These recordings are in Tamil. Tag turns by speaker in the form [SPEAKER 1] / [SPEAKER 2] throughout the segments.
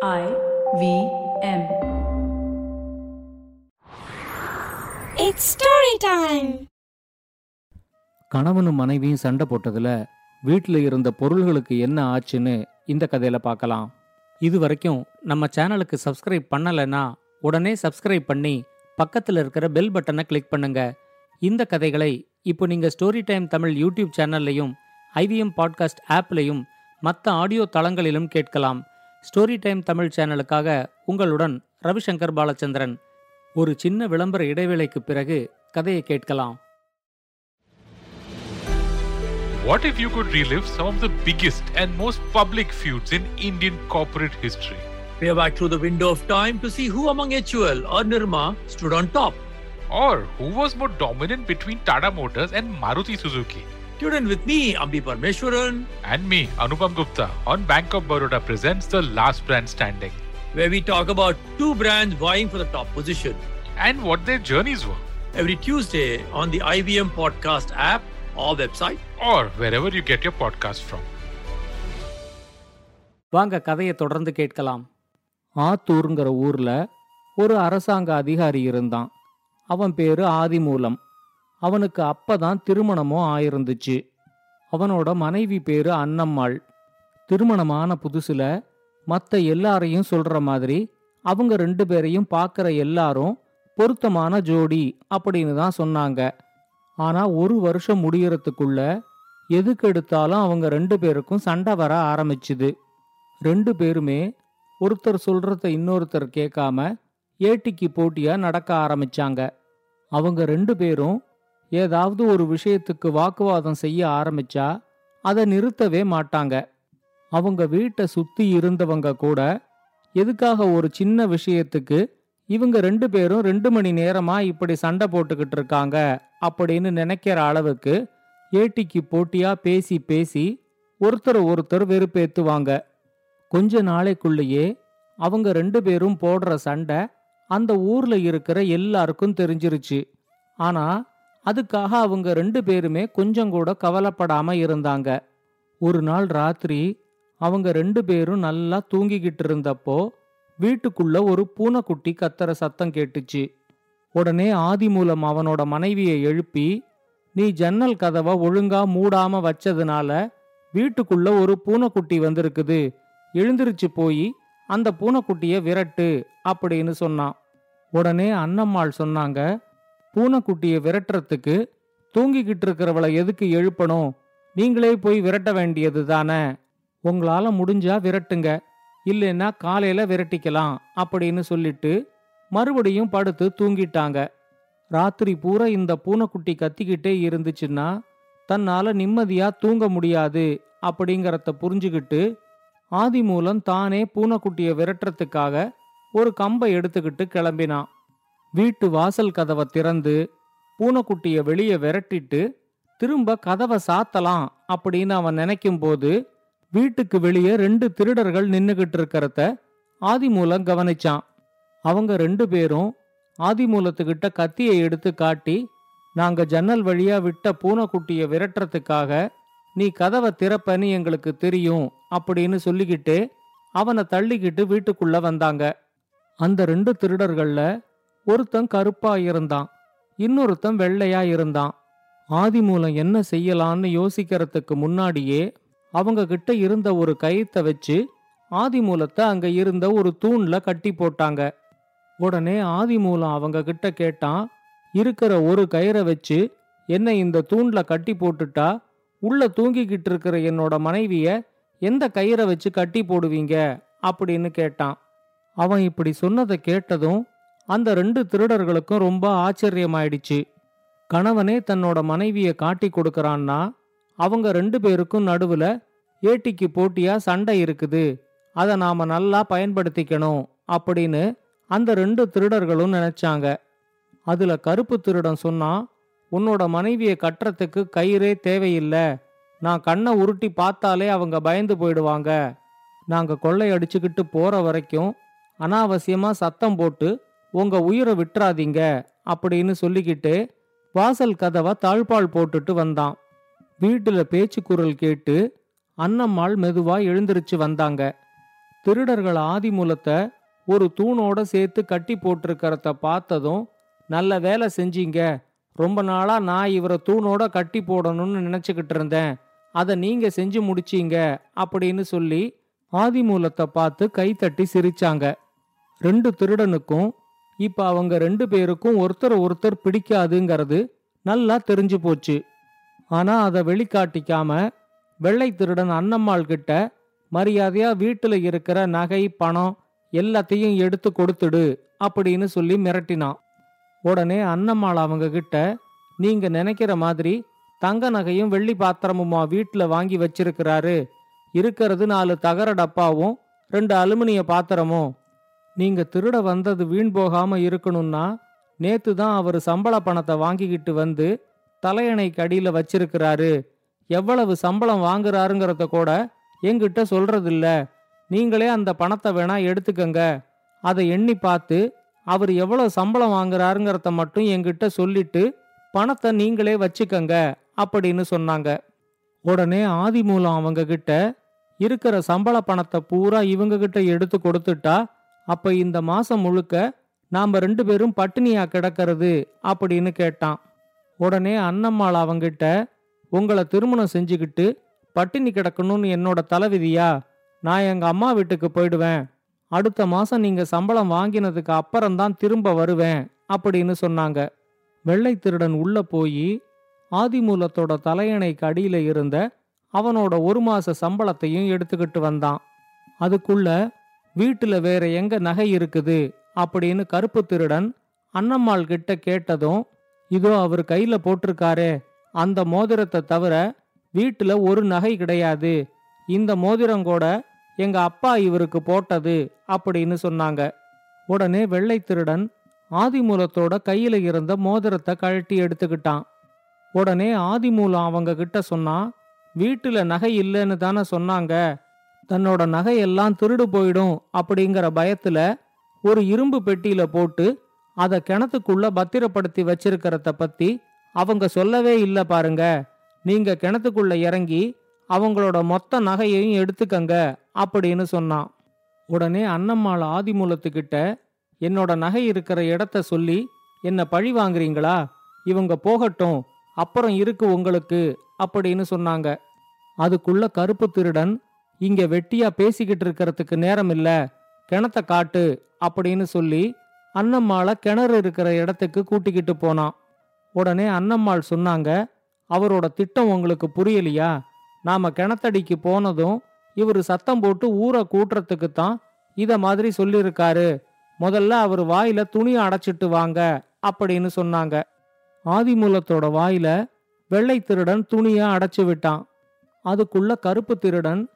[SPEAKER 1] I V M.
[SPEAKER 2] It's story time.
[SPEAKER 3] கணவனும் மனைவியும் சண்டை போட்டதுல வீட்டில் இருந்த பொருள்களுக்கு என்ன ஆச்சுன்னு இந்த கதையில பார்க்கலாம் இது வரைக்கும் நம்ம சேனலுக்கு சப்ஸ்கிரைப் பண்ணலைன்னா உடனே சப்ஸ்கிரைப் பண்ணி பக்கத்தில் இருக்கிற பெல் பட்டனை கிளிக் பண்ணுங்க இந்த கதைகளை இப்போ நீங்க ஸ்டோரி டைம் தமிழ் யூடியூப் சேனல்லையும் ஐவிஎம் பாட்காஸ்ட் ஆப்லையும் மற்ற ஆடியோ தளங்களிலும் கேட்கலாம் ஸ்டோரி டைம் தமிழ் சேனலுக்காக உங்களுடன் ரவிசங்கர் பாலச்சந்திரன் ஒரு சின்ன விளம்பர இடைவேளைக்கு பிறகு கதையை கேட்கலாம்
[SPEAKER 4] What if you could relive some of the biggest and most public feuds in Indian corporate history?
[SPEAKER 5] Peer back through the window of time to see who among HUL or Nirma stood on top.
[SPEAKER 4] Or who was more dominant between Tata Motors and Maruti Suzuki?
[SPEAKER 5] Tune in with me, Ambi Parmeshwaran,
[SPEAKER 4] And me, Anupam Gupta, on Bank of Baroda presents The Last Brand Standing
[SPEAKER 5] where we talk about two brands vying for the top position.
[SPEAKER 4] and what their journeys were,
[SPEAKER 5] Every Tuesday on the IVM Podcast app or website.
[SPEAKER 4] or wherever you get your podcast from.
[SPEAKER 3] வாங்க கதையை தொடர்ந்து கேட்கலாம் ஆத்தூருங்கிற ஊர்ல ஒரு அரசாங்க அதிகாரி இருந்தான் அவன் பேரு ஆதிமூலம் அவனுக்கு அப்பதான் திருமணமும் ஆயிருந்துச்சு. அவனோட மனைவி பேரு அன்னம்மாள். திருமணமான புதுசுல மற்ற எல்லாரையும் சொல்ற மாதிரி அவங்க ரெண்டு பேரையும் பார்க்கற எல்லாரும் பொருத்தமான ஜோடி அப்படின்னு தான் சொன்னாங்க. ஆனா ஒரு வருஷம் முடியறதுக்குள்ள எதுக்கு எடுத்தாலும் அவங்க ரெண்டு பேருக்கும் சண்டை வர ஆரம்பிச்சுது. ரெண்டு பேருமே ஒருத்தர் சொல்றத இன்னொருத்தர் கேட்காம ஏட்டிக்கு போட்டியா நடக்க ஆரம்பிச்சாங்க. அவங்க ரெண்டு பேரும் ஏதாவது ஒரு விஷயத்துக்கு வாக்குவாதம் செய்ய ஆரம்பிச்சா அதை நிறுத்தவே மாட்டாங்க. அவங்க வீட்டை சுத்தி இருந்தவங்க கூட எதுக்காக ஒரு சின்ன விஷயத்துக்கு இவங்க ரெண்டு பேரும் ரெண்டு மணி நேரமா இப்படி சண்டை போட்டுக்கிட்டு இருக்காங்க அப்படின்னு நினைக்கிற அளவுக்கு ஏட்டிக்கு போட்டியா பேசி பேசி ஒருத்தர் ஒருத்தர் வெறுப்பேத்துவாங்க. கொஞ்ச நாளைக்குள்ளேயே அவங்க ரெண்டு பேரும் போடுற சண்டை அந்த ஊர்ல இருக்கிற எல்லாருக்கும் தெரிஞ்சிருச்சு. ஆனா அதுக்காக அவங்க ரெண்டு பேருமே கொஞ்சம் கூட கவலைப்படாம இருந்தாங்க. ஒரு நாள் ராத்திரி அவங்க ரெண்டு பேரும் நல்லா தூங்கிக்கிட்டு இருந்தப்போ வீட்டுக்குள்ள ஒரு பூனைக்குட்டி கத்துற சத்தம் கேட்டுச்சு. உடனே ஆதிமூலம் அவனோட மனைவியை எழுப்பி நீ ஜன்னல் கதவை ஒழுங்கா மூடாம வச்சதுனால வீட்டுக்குள்ள ஒரு பூனைக்குட்டி வந்திருக்குது. எழுந்திருச்சு போய் அந்த பூனைக்குட்டிய விரட்டு அப்படின்னு சொன்னான். உடனே அன்னம்மாள் சொன்னாங்க பூனைக்குட்டியை விரட்டுறதுக்கு தூங்கிக்கிட்டு இருக்கிறவளை எதுக்கு எழுப்பணும்? நீங்களே போய் விரட்ட வேண்டியது தானே. உங்களால முடிஞ்சா விரட்டுங்க. இல்லைன்னா காலையில விரட்டிக்கலாம் அப்படின்னு சொல்லிட்டு மறுபடியும் படுத்து தூங்கிட்டாங்க. ராத்திரி பூரா இந்த பூனைக்குட்டி கத்திக்கிட்டே இருந்துச்சுன்னா தன்னால நிம்மதியா தூங்க முடியாது அப்படிங்கறத புரிஞ்சுக்கிட்டு ஆதி மூலம் தானே பூனைக்குட்டியை விரட்டுறதுக்காக ஒரு கம்பை எடுத்துக்கிட்டு கிளம்பினான். வீட்டு வாசல் கதவை திறந்து பூனைக்குட்டிய வெளியே விரட்டிட்டு திரும்ப கதவை சாத்தலாம் அப்படின்னு அவன் நினைக்கும் போது வீட்டுக்கு வெளியே ரெண்டு திருடர்கள் நின்னுகிட்டு இருக்கிறத ஆதிமூலம் கவனிச்சான். அவங்க ரெண்டு பேரும் ஆதிமூலத்துக்கிட்ட கத்தியை எடுத்து காட்டி நாங்க ஜன்னல் வழியா விட்ட பூனைக்குட்டிய விரட்டுறதுக்காக நீ கதவை திறப்பன்னு எங்களுக்கு தெரியும் அப்படின்னு சொல்லிக்கிட்டு அவனை தள்ளிக்கிட்டு வீட்டுக்குள்ள வந்தாங்க. அந்த ரெண்டு திருடர்கள்ல ஒருத்தன் கருப்பா இருந்தான் இன்னொருத்தன் வெள்ளையா இருந்தான். ஆதிமூலம் என்ன செய்யலான்னு யோசிக்கிறதுக்கு முன்னாடியே அவங்க கிட்ட இருந்த ஒரு கயித்தை வச்சு ஆதிமூலத்தை அங்க இருந்த ஒரு தூண்ல கட்டி போட்டாங்க. உடனே ஆதிமூலம் அவங்க கிட்ட கேட்டான் இருக்கிற ஒரு கயிறை வச்சு என்னை இந்த தூண்ல கட்டி போட்டுட்டா உள்ள தூங்கிக்கிட்டு இருக்கிற என்னோட மனைவிய எந்த கயிறை வச்சு கட்டி போடுவீங்க? அப்படின்னு கேட்டான். அவன் இப்படி சொன்னதை கேட்டதும் அந்த ரெண்டு திருடர்களுக்கும் ரொம்ப ஆச்சரியமாயிடுச்சு. கணவனே தன்னோட மனைவியை காட்டி கொடுக்கறான்னா அவங்க ரெண்டு பேருக்கும் நடுவுல ஏட்டிக்கு போட்டியா சண்டை இருக்குது. அதை நாம நல்லா பயன்படுத்திக்கணும் அப்படின்னு அந்த ரெண்டு திருடர்களும் நினைச்சாங்க. அதுல கருப்பு திருடன் சொன்னா உன்னோட மனைவியை கட்டுறதுக்கு கயிறே தேவையில்லை. நான் கண்ணை உருட்டி பார்த்தாலே அவங்க பயந்து போயிடுவாங்க. நாங்க கொள்ளை அடிச்சுக்கிட்டு போற வரைக்கும் அனாவசியமா சத்தம் போட்டு உங்க உயிரை விட்டுறாதீங்க அப்படின்னு சொல்லிக்கிட்டு வாசல் கதவை தாழ்பால் போட்டுட்டு வந்தான். வீட்டுல பேச்சு குரல் கேட்டு அன்னம்மாள் மெதுவா எழுந்திருச்சு வந்தாங்க. திருடர்கள் ஆதிமூலத்தை ஒரு தூணோட சேர்த்து கட்டி போட்டிருக்கிறத பார்த்ததும் நல்ல வேலை செஞ்சீங்க. ரொம்ப நாளா நான் இவரை தூணோட கட்டி போடணும்னு நினைச்சுக்கிட்டு இருந்தேன். அதை நீங்க செஞ்சு முடிச்சீங்க அப்படின்னு சொல்லி ஆதிமூலத்தை பார்த்து கைத்தட்டி சிரிச்சாங்க. ரெண்டு திருடனுக்கும் இப்ப அவங்க ரெண்டு பேருக்கும் ஒருத்தர் ஒருத்தர் பிடிக்காதுங்கிறது நல்லா தெரிஞ்சு போச்சு. ஆனா அதை வெளிக்காட்டிக்காம வெள்ளை திருடன் அன்னம்மாள் கிட்ட மரியாதையா வீட்டுல இருக்கிற நகை பணம் எல்லாத்தையும் எடுத்து கொடுத்துடு அப்படின்னு சொல்லி மிரட்டினான். உடனே அன்னம்மாள் அவங்க கிட்ட நீங்க நினைக்கிற மாதிரி தங்க நகையும் வெள்ளி பாத்திரமுமா வீட்டுல வாங்கி வச்சிருக்கிறாரு? இருக்கிறது நாலு தகர டப்பாவும் ரெண்டு அலுமினிய பாத்திரமும் நீங்க திருட வந்தது வீண் போகாம இருக்கணும்னா நேத்து தான் அவர் சம்பள பணத்தை வாங்கிக்கிட்டு வந்து தலையணைக்கு கடியில வச்சிருக்கிறாரு. எவ்வளவு சம்பளம் வாங்குறாருங்கிறத கூட எங்கிட்ட சொல்றதில்ல. நீங்களே அந்த பணத்தை வேணா எடுத்துக்கங்க. அதை எண்ணி பார்த்து அவர் எவ்வளவு சம்பளம் வாங்குறாருங்கிறத மட்டும் எங்கிட்ட சொல்லிட்டு பணத்தை நீங்களே வச்சுக்கங்க அப்படின்னு சொன்னாங்க. உடனே ஆதிமூலம் அவங்க கிட்ட இருக்கிற சம்பள பணத்தை பூரா இவங்க கிட்ட எடுத்து கொடுத்துட்டா அப்ப இந்த மாசம் முழுக்க நாம ரெண்டு பேரும் பட்டினியா கிடக்கிறது அப்படின்னு கேட்டான். உடனே அன்னம்மாள் அவங்கிட்ட உங்களை திருமணம் செஞ்சுக்கிட்டு பட்டினி கிடக்கணும்னு என்னோட தலைவிதியா? நான் எங்க அம்மா வீட்டுக்கு போயிடுவேன். அடுத்த மாசம் நீங்க சம்பளம் வாங்கினதுக்கு அப்புறம்தான் திரும்ப வருவேன் அப்படின்னு சொன்னாங்க. வெள்ளை திருடன் உள்ள போய் ஆதிமூலத்தோட தலையணைக்கு அடியில இருந்த அவனோட ஒரு மாச சம்பளத்தையும் எடுத்துக்கிட்டு வந்தான். அதுக்குள்ள வீட்டுல வேற எங்க நகை இருக்குது? அப்படின்னு கருப்பு திருடன் அண்ணம்மாள் கிட்ட கேட்டதும் இதோ அவர் கையில போட்டிருக்காரே அந்த மோதிரத்தை தவிர வீட்டுல ஒரு நகை கிடையாது. இந்த மோதிரம் கூட எங்க அப்பா இவருக்கு போட்டது அப்படின்னு சொன்னாங்க. உடனே வெள்ளை திருடன் ஆதிமூலத்தோட கையில இருந்த மோதிரத்தை கழட்டி எடுத்துக்கிட்டான். உடனே ஆதிமூலம் அவங்க கிட்ட சொன்னா வீட்டுல நகை இல்லைன்னு தானே சொன்னாங்க தன்னோட நகையெல்லாம் திருடு போயிடும் அப்படிங்கிற பயத்துல ஒரு இரும்பு பெட்டியில போட்டு அதை கிணத்துக்குள்ள பத்திரப்படுத்தி வச்சிருக்கிறத பத்தி அவங்க சொல்லவே இல்லை பாருங்க. நீங்க கிணத்துக்குள்ள இறங்கி அவங்களோட மொத்த நகையையும் எடுத்துக்கங்க அப்படின்னு சொன்னான். உடனே அன்னம்மாள் ஆதிமூலத்துக்கிட்ட என்னோட நகை இருக்கிற இடத்த சொல்லி என்ன பழி வாங்குறீங்களா? இவங்க போகட்டும் அப்புறம் இருக்கு உங்களுக்கு அப்படின்னு சொன்னாங்க. அதுக்குள்ள கருப்பு திருடன் இங்க வெட்டியா பேசிக்கிட்டு இருக்கிறதுக்கு நேரம் இல்ல. கிணத்த காட்டு அப்படின்னு சொல்லி அன்னம்மாளை கிணறு இருக்கிற இடத்துக்கு கூட்டிக்கிட்டு போனான். உடனே அன்னம்மாள் சொன்னாங்க அவரோட திட்டம் உங்களுக்கு புரியலையா? நாம கிணத்தடிக்கு போனதும் இவர் சத்தம் போட்டு ஊரை கூட்டுறதுக்கு தான் இத மாதிரி சொல்லியிருக்காரு. முதல்ல அவர் வாயில துணியை அடைச்சிட்டு வாங்க அப்படின்னு சொன்னாங்க. ஆதிமூலத்தோட வாயில வெள்ளை திருடன் துணியை அடைச்சு விட்டான். அதுக்குள்ள கருப்பு திருடன்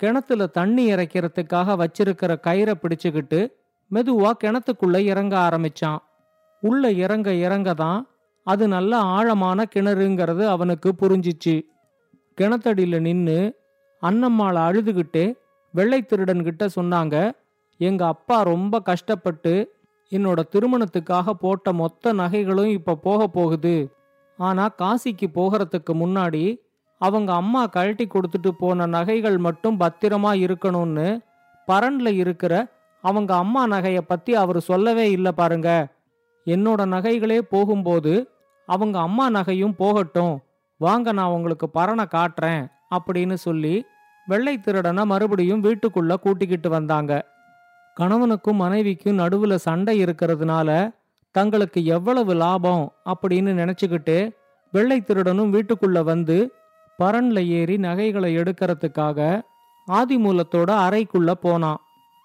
[SPEAKER 3] கிணத்துல தண்ணி இறைக்கிறதுக்காக வச்சிருக்கிற கயிறை பிடிச்சுக்கிட்டு மெதுவா கிணத்துக்குள்ள இறங்க ஆரம்பிச்சான். உள்ள இறங்க இறங்க தான் அது நல்ல ஆழமான கிணறுங்கிறது அவனுக்கு புரிஞ்சிச்சு. கிணத்தடியில நின்னு அன்னம்மாளை அழுதுகிட்டே வெள்ளை திருடன் கிட்ட சொன்னாங்க எங்க அப்பா ரொம்ப கஷ்டப்பட்டு என்னோட திருமணத்துக்காக போட்ட மொத்த நகைகளும் இப்ப போக போகுது. ஆனா காசிக்கு போகிறதுக்கு முன்னாடி அவங்க அம்மா கழட்டி கொடுத்துட்டு போன நகைகள் மட்டும் பத்திரமா இருக்கணும்னு பரன்ல இருக்கிற அவங்க அம்மா நகையை பத்தி அவர் சொல்லவே இல்லை பாருங்க. என்னோட நகைகளே போகும்போது அவங்க அம்மா நகையும் போகட்டும். வாங்க நான் உங்களுக்கு பரனை காட்டுறேன் அப்படின்னு சொல்லி வெள்ளை திருடனை மறுபடியும் வீட்டுக்குள்ள கூட்டிக்கிட்டு வந்தாங்க. கணவனுக்கும் மனைவிக்கும் நடுவுல சண்டை இருக்கிறதுனால தங்களுக்கு எவ்வளவு லாபம் அப்படின்னு நினைச்சுக்கிட்டு வெள்ளை திருடனும் வீட்டுக்குள்ள வந்து பரன்ல ஏறி நகைகளை எடுக்கிறதுக்காக ஆதிமூலத்தோட அறைக்குள்ள போனான்.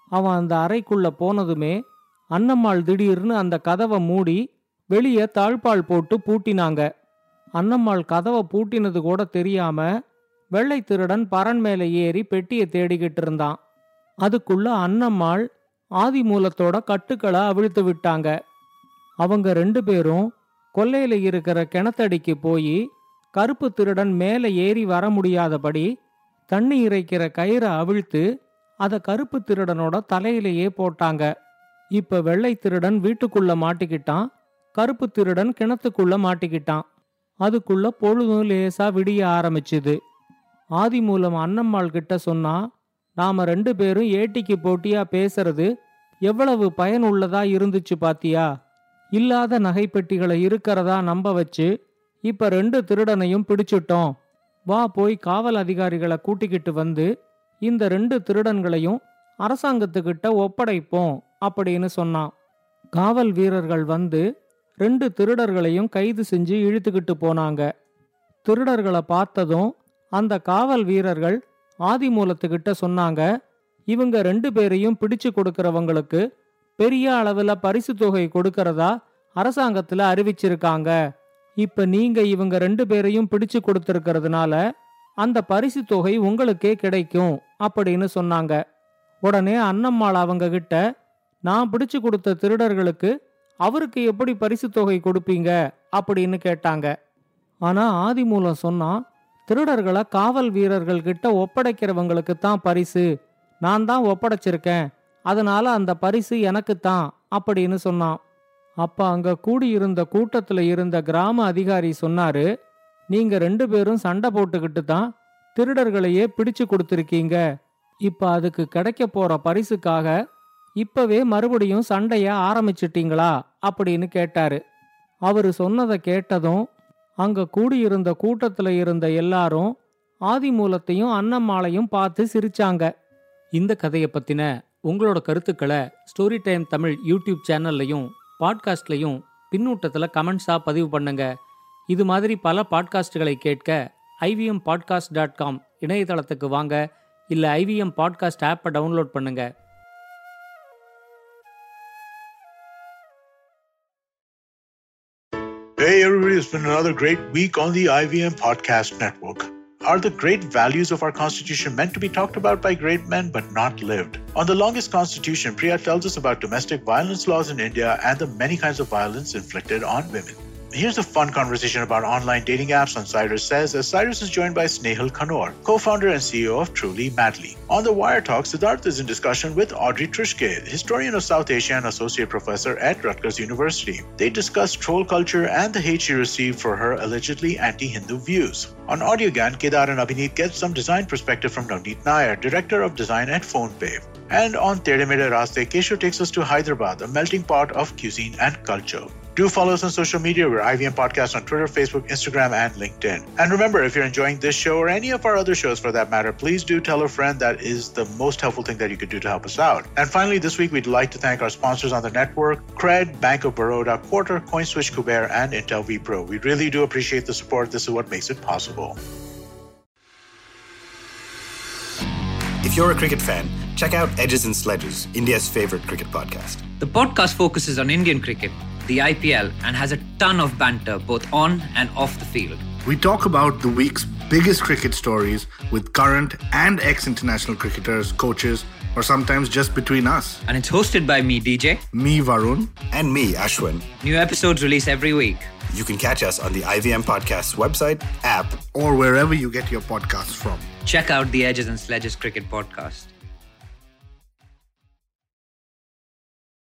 [SPEAKER 3] அவன் அந்த அறைக்குள்ள போனதுமே அன்னம்மாள் திடீர்னு அந்த கதவை மூடி வெளியே தாழ்பால் போட்டு பூட்டினாங்க. அன்னம்மாள் கதவை பூட்டினது கூட தெரியாம வெள்ளை திருடன் பரன் மேலே ஏறி பெட்டியை தேடிக்கிட்டு இருந்தான். அதுக்குள்ள அன்னம்மாள் ஆதிமூலத்தோட கட்டுக்களை அவிழ்த்து விட்டாங்க. அவங்க ரெண்டு பேரும் கொல்லையில இருக்கிற கிணத்தடிக்கு போய் கருப்பு திருடன் மேலே ஏறி வர முடியாதபடி தண்ணி இறைக்கிற கயிறை அவிழ்த்து அதை கருப்பு திருடனோட தலையிலேயே போட்டாங்க. இப்ப வெள்ளை திருடன் வீட்டுக்குள்ள மாட்டிக்கிட்டான். கருப்பு திருடன் கிணத்துக்குள்ள மாட்டிக்கிட்டான். அதுக்குள்ள பொழுதும் லேசா விடிய ஆரம்பிச்சுது. ஆதிமூலம் அன்னம்மாள் கிட்ட சொன்னா நாம ரெண்டு பேரும் ஏட்டிக்கு போட்டியா பேசுறது? எவ்வளவு பயனுள்ளதா இருந்துச்சு பாத்தியா? இல்லாத நகைப்பெட்டிகளை இருக்கிறதா நம்ப வச்சு இப்ப ரெண்டு திருடனையும் பிடிச்சிட்டோம். வா போய் காவல் அதிகாரிகளை கூட்டிக்கிட்டு வந்து இந்த ரெண்டு திருடன்களையும் அரசாங்கத்துக்கிட்ட ஒப்படைப்போம் அப்படின்னு சொன்னான். காவல் வீரர்கள் வந்து ரெண்டு திருடர்களையும் கைது செஞ்சு இழுத்துக்கிட்டு போனாங்க. திருடர்களை பார்த்ததும் அந்த காவல் வீரர்கள் ஆதிமூலத்துக்கிட்ட சொன்னாங்க இவங்க ரெண்டு பேரையும் பிடிச்சு கொடுக்கறவங்களுக்கு பெரிய அளவுல பரிசு தொகை கொடுக்கறதா அரசாங்கத்துல அறிவிச்சிருக்காங்க. இப்ப நீங்க இவங்க ரெண்டு பேரையும் பிடிச்சு கொடுத்திருக்கிறதுனால அந்த பரிசு தொகை உங்களுக்கே கிடைக்கும் அப்படின்னு சொன்னாங்க. உடனே அன்னம்மாள் அவங்க கிட்ட நான் பிடிச்சு கொடுத்த திருடர்களுக்கு அவருக்கு எப்படி பரிசு தொகை கொடுப்பீங்க? அப்படின்னு கேட்டாங்க. ஆனா ஆதிமூலம் சொன்னா திருடர்களை காவல் வீரர்கள் கிட்ட ஒப்படைக்கிறவங்களுக்கு தான் பரிசு. நான் தான் ஒப்படைச்சிருக்கேன். அதனால அந்த பரிசு எனக்கு தான் அப்படின்னு சொன்னான். அப்ப அங்க கூடியிருந்த கூட்டத்துல இருந்த கிராம அதிகாரி சொன்னாரு நீங்க ரெண்டு பேரும் சண்டை போட்டுக்கிட்டு தான் திருடர்களையே பிடிச்சு கொடுத்துருக்கீங்க. இப்ப அதுக்கு கிடைக்க போற பரிசுக்காக இப்பவே மறுபடியும் சண்டைய ஆரம்பிச்சிட்டீங்களா? அப்படின்னு கேட்டாரு. அவரு சொன்னதை கேட்டதும் அங்க கூடியிருந்த கூட்டத்துல இருந்த எல்லாரும் ஆதிமூலத்தையும் அன்னம்மாளையும் பார்த்து சிரிச்சாங்க. இந்த கதையை பத்தின உங்களோட கருத்துக்களை ஸ்டோரி டைம் தமிழ் யூடியூப் சேனல்லையும் பாட்காஸ்ட்லையும் பின்னூட்டத்தில் கமெண்ட்ஸாக பதிவு பண்ணுங்க. இது மாதிரி பல பாட்காஸ்டுகளை கேட்க ஐவிஎம் பாட்காஸ்ட் டாட் காம் இணையதளத்துக்கு வாங்க. இல்லை ஐவிஎம் பாட்காஸ்ட் ஆப்பை டவுன்லோட் பண்ணுங்க.
[SPEAKER 6] Hey everybody, it's been another great week on the IVM Podcast Network. Are the great values of our Constitution meant to be talked about by great men but not lived? On the longest Constitution, Priya tells us about domestic violence laws in India and the many kinds of violence inflicted on women. Here's a fun conversation about online dating apps on Cyrus Says as Cyrus is joined by Snehal Kanor, co-founder and CEO of Truly Madly. On the Wire Talk, Siddharth is in discussion with Audrey Trishke, historian of South Asia and associate professor at Rutgers University. They discuss troll culture and the hate she received for her allegedly anti-Hindu views. On Audiogan, Kedar and Abhineet get some design perspective from Navneet Nair, director of design at PhonePay. And on Tere Mere Raste, Kesho takes us to Hyderabad, a melting pot of cuisine and culture. Do follow us on social media. We're IVM Podcast on Twitter, Facebook, Instagram, and LinkedIn. And remember, if you're enjoying this show or any of our other shows for that matter, please do tell a friend that is the most helpful thing that you could do to help us out. And finally, this week, we'd like to thank our sponsors on the network Cred, Bank of Baroda, Quarter, CoinSwitch Kuber, and Intel vPro. We really do appreciate the support. This is what makes it possible.
[SPEAKER 7] If you're a cricket fan, check out Edges and Sledges, India's favorite cricket podcast.
[SPEAKER 8] The podcast focuses on Indian cricket, the IPL, and has a ton of banter both on and off the field.
[SPEAKER 9] We talk about the week's biggest cricket stories with current and ex international cricketers, coaches, or sometimes just between us.
[SPEAKER 8] And it's hosted by me, DJ.
[SPEAKER 9] Me, Varun.
[SPEAKER 7] And me, Ashwin.
[SPEAKER 8] New episodes release every week.
[SPEAKER 7] You can catch us on the IVM Podcast's website, app,
[SPEAKER 9] or wherever you get your podcasts from.
[SPEAKER 8] Check out the Edges and Sledges Cricket Podcast.